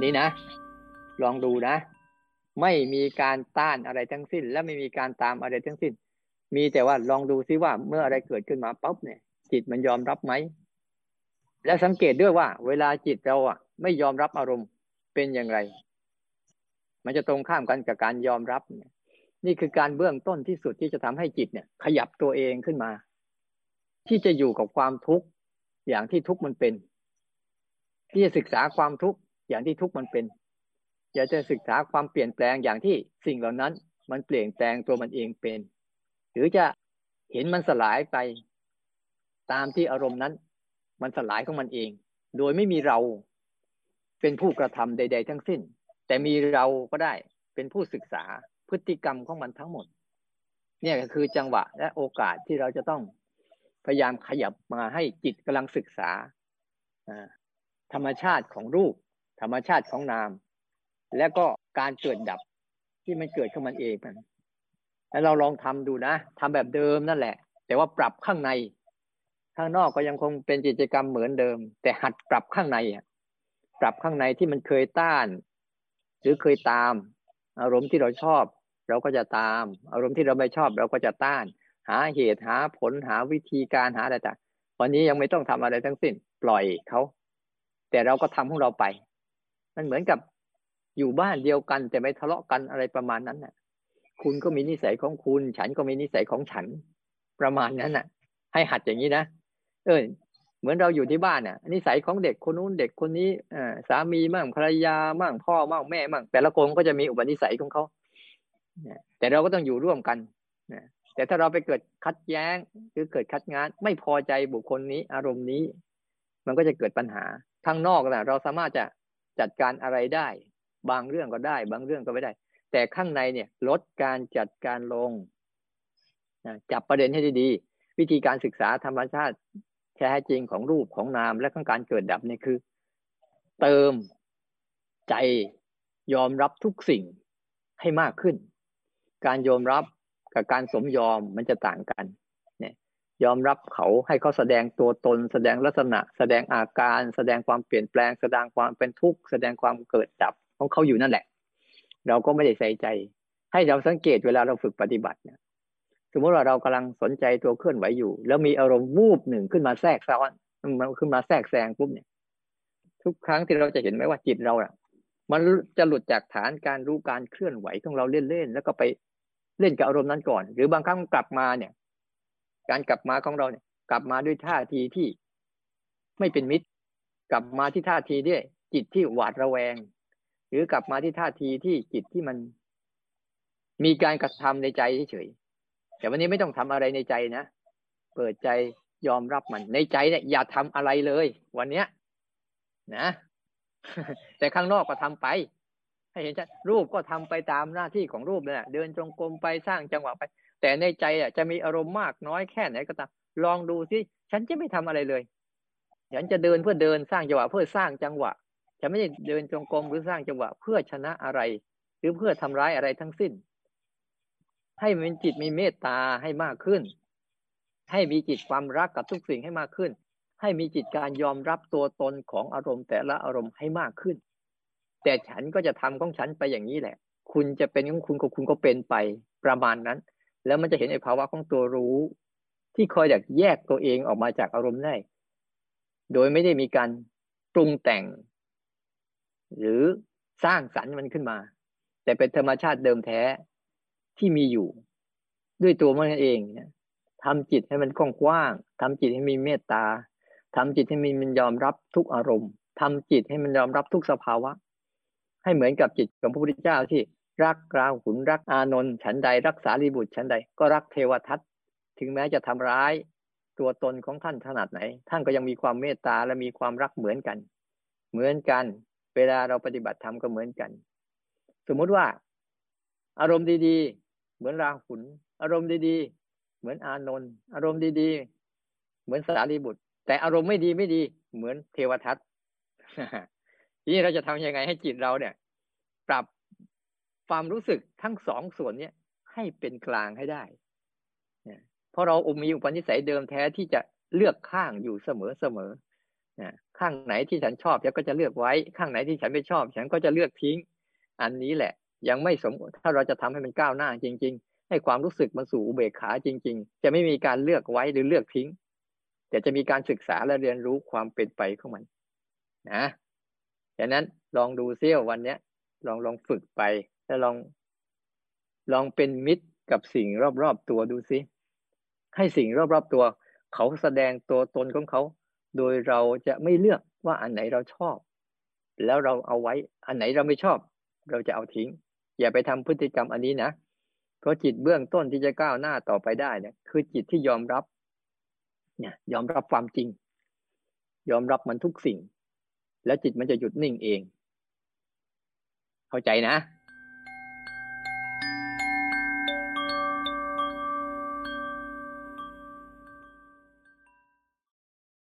นนี้นะ ลองดูนะ ไม่มีการต้านอะไรทั้งสิ้น และไม่มีการตามอะไรทั้งสิ้น มีแต่ว่าลองดูซิว่าเมื่ออะไรเกิดขึ้นมาปั๊บเนี่ย จิตมันยอมรับไหมและสังเกตด้วยว่า เวลาจิตเราอะ ไม่ยอมรับอารมณ์เป็นอย่างไร มันจะตรงข้ามกันกับการยอมรับเนี่ยนี่คือการเบื้องต้นที่สุดที่จะทำให้จิตเนี่ย ขยับตัวเองขึ้นมา ที่จะอยู่กับความทุกข์อย่างที่ทุกข์มันเป็น ที่จะศึกษาความทุกข์ อย่างที่ทุกข์มันเป็น อยากจะศึกษาความเปลี่ยนแปลงอย่างที่สิ่งเหล่านั้น มันเปลี่ยนแปลงตัวมันเองเป็น หรือจะเห็นมันสลายไป ตามที่อารมณ์นั้น มันสลายของมันเอง โดยไม่มีเราเป็นผู้กระทำใด ๆ ทั้งสิ้น แต่มีเราก็ได้เป็นผู้ศึกษาพฤติกรรมของมันทั้งหมด เนี่ยก็คือจังหวะและโอกาสที่เราจะต้องพยายามขยับมาให้จิตกำลังศึกษาธรรมชาติของรูป ธรรมชาติของนาม และก็การเกิดดับที่มันเกิดขึ้นมันเองมันแล้วเราลองทำดูนะทำแบบเดิมนั่นแหละ แต่ว่าปรับข้างใน ข้างนอกก็ยังคงเป็นกิจกรรมเหมือนเดิม แต่หัดปรับข้างในปรับข้างในที่มันเคยต้าน หรือเคยตาม อารมณ์ที่เราชอบ เราก็จะตาม อารมณ์ที่เราไม่ชอบ เราก็จะต้าน หาเหตุหาผลหาวิธีการหาอะไรต่างวันนี้ยังไม่ต้องทำอะไรทั้งสิ้น ปล่อยเขาแต่เราก็ทำของเราไป มันเหมือนกับอยู่บ้านเดียวกันแต่ไม่ทะเลาะกันอะไรประมาณนั้นน่ะ คุณก็มีนิสัยของคุณ ฉันก็มีนิสัยของฉันประมาณนั้นน่ะ ให้หัดอย่างนี้นะเออเหมือนเราอยู่ที่บ้านน่ะนิสัยของเด็กคนนู้นเด็กคนนี้อสามีมั่งภรรยามั่งพ่อมั่งแม่มั่งแต่ละคนก็จะมีอุปนิสัยของเขาแต่เราก็ต้องอยู่ร่วมกันแต่ถ้าเราไปเกิดคัดแย้งหรือเกิดคัดงาน ไม่พอใจบุคคลนี้อารมณ์นี้ มันก็จะเกิดปัญหาข้างนอกนะเราสามารถจะ จัดการอะไรได้ บางเรื่องก็ได้ บางเรื่องก็ไม่ได้ แต่ข้างในเนี่ยลดการจัดการลงจับประเด็นให้ดีๆวิธีการศึกษาธรรมชาติแท้จริงของรูปของนามและของการเกิดดับเนี่ยคือ เติมใจยอมรับทุกสิ่งให้มากขึ้น การยอมรับกับการสมยอมมันจะต่างกัน ยอมรับเขาให้เขาแสดงตัวตน แสดงลักษณะ แสดงอาการ แสดงความเปลี่ยนแปลง แสดงความเป็นทุกข์ แสดงความเกิดดับของเขาอยู่นั่นแหละ เราก็ไม่ได้ใส่ใจ ให้เราสังเกตเวลาเราฝึกปฏิบัติเนี่ยสมมติว่าเรากำลังสนใจตัวเคลื่อนไหวอยู่ แล้วมีอารมณ์วูบหนึ่งขึ้นมาแทรกซ้อนมันขึ้นมาแทรกแซงปุ๊บเนี่ย ทุกครั้งที่เราจะเห็นไหมว่าจิตเราอะ มันจะหลุดจากฐานการรู้การเคลื่อนไหวของเราเล่นๆแล้วก็ไปเล่นกับอารมณ์นั้นก่อน หรือบางครั้งกลับมาเนี่ย การกลับมาของเราเนี่ย กลับมาด้วยท่าทีที่ไม่เป็นมิตร กลับมาที่ท่าทีด้วยจิตที่หวาดระแวง หรือกลับมาที่ท่าทีที่จิตที่มัน มีการกระทำในใจเฉยแต่วันนี้ไม่ต้องทำอะไรในใจนะ เปิดใจยอมรับมัน ในใจเนี่ยอย่าทำอะไรเลย วันเนี้ย นะ แต่ข้างนอกก็ทำไป ให้เห็นชัดรูปก็ทำไปตามหน้าที่ของรูปเลยเดินจงกรมไปสร้างจังหวะไป แต่ในใจอะจะมีอารมณ์มากน้อยแค่ไหนก็ตามลองดูสิฉันจะไม่ทำอะไรเลยฉันจะเดินเพื่อเดินสร้างจังหวะเพื่อสร้างจังหวะฉันไม่ได้เดินจงกรมหรือสร้างจังหวะเพื่อชนะอะไร หรือเพื่อทำร้ายอะไรทั้งสิ้น ให้มันจิตมีเมตตาให้มากขึ้น ให้มีจิตความรักกับทุกสิ่งให้มากขึ้น ให้มีจิตการยอมรับตัวตนของอารมณ์แต่ละอารมณ์ให้มากขึ้น แต่ฉันก็จะทำของฉันไปอย่างนี้แหละ คุณจะเป็นของคุณก็คุณก็เป็นไปประมาณนั้น แล้วมันจะเห็นในภาวะของตัวรู้ ที่คอยอยากแยกตัวเองออกมาจากอารมณ์ได้ โดยไม่ได้มีการปรุงแต่ง หรือสร้างสรรค์มันขึ้นมา แต่เป็นธรรมชาติเดิมแท้ที่มีอยู่ ด้วยตัวมันเองเนี่ยทำจิตให้มันกว้างทำจิตให้มีเมตตาทำจิตให้มีมันยอมรับทุกอารมณ์ทำจิตให้มันยอมรับทุกสภาวะ ให้เหมือนกับจิตของพระพุทธเจ้าที่ รักราหุนรักอานนท์ฉันใดรักษาลีบุตรฉันใดก็รักเทวทัตถึงแม้จะทำร้ายตัวตนของท่านขนาดไหน ท่านก็ยังมีความเมตตาและมีความรักเหมือนกัน เหมือนกัน เวลาเราปฏิบัติธรรมก็เหมือนกัน สมมุติว่า อารมณ์ดีๆ เหมือนราหุนอารมณ์ดีๆ เหมือนอานนท์อารมณ์ดีๆ เหมือนสารีบุตร แต่อารมณ์ไม่ดีไม่ดี เหมือนเทวทัตทีนี้เราจะทำยังไงให้จิตเราเนี่ย ปรับ ความรู้สึกทั้งสองส่วนเนี้ยให้เป็นกลางให้ได้เพราะเราอมีอุปนิสัยเดิมแท้ที่จะเลือกข้างอยู่เสมอเสมอข้างไหนที่ฉันชอบฉันก็จะเลือกไว้ ข้างไหนที่ฉันไม่ชอบ ฉันก็จะเลือกทิ้ง อันนี้แหละ ยังไม่สมถ้าเราจะทำให้มันก้าวหน้าจริง ๆ ให้ความรู้สึกมันสู่อุเบกขาจริง ๆ จะไม่มีการเลือกไว้หรือเลือกทิ้ง แต่จะมีการศึกษาและเรียนรู้ความเป็นไปของมัน นะฉะนั้นลองดูเซี่ยววันเนี้ยลองลองฝึกไป แล้วลองลองเป็นมิตรกับสิ่งรอบๆตัวดูซิให้สิ่งรอบๆตัว เขาแสดงตัวตนของเขา โดยเราจะไม่เลือกว่าอันไหนเราชอบ แล้วเราเอาไว้อันไหนเราไม่ชอบ เราจะเอาทิ้ง อย่าไปทำพฤติกรรมอันนี้นะเพราะจิตเบื้องต้นที่จะก้าวหน้าต่อไปได้เนี่ยคือจิตที่ยอมรับเนี่ยยอมรับความจริง ยอมรับมันทุกสิ่ง แล้วจิตมันจะหยุดนิ่งเอง เข้าใจนะ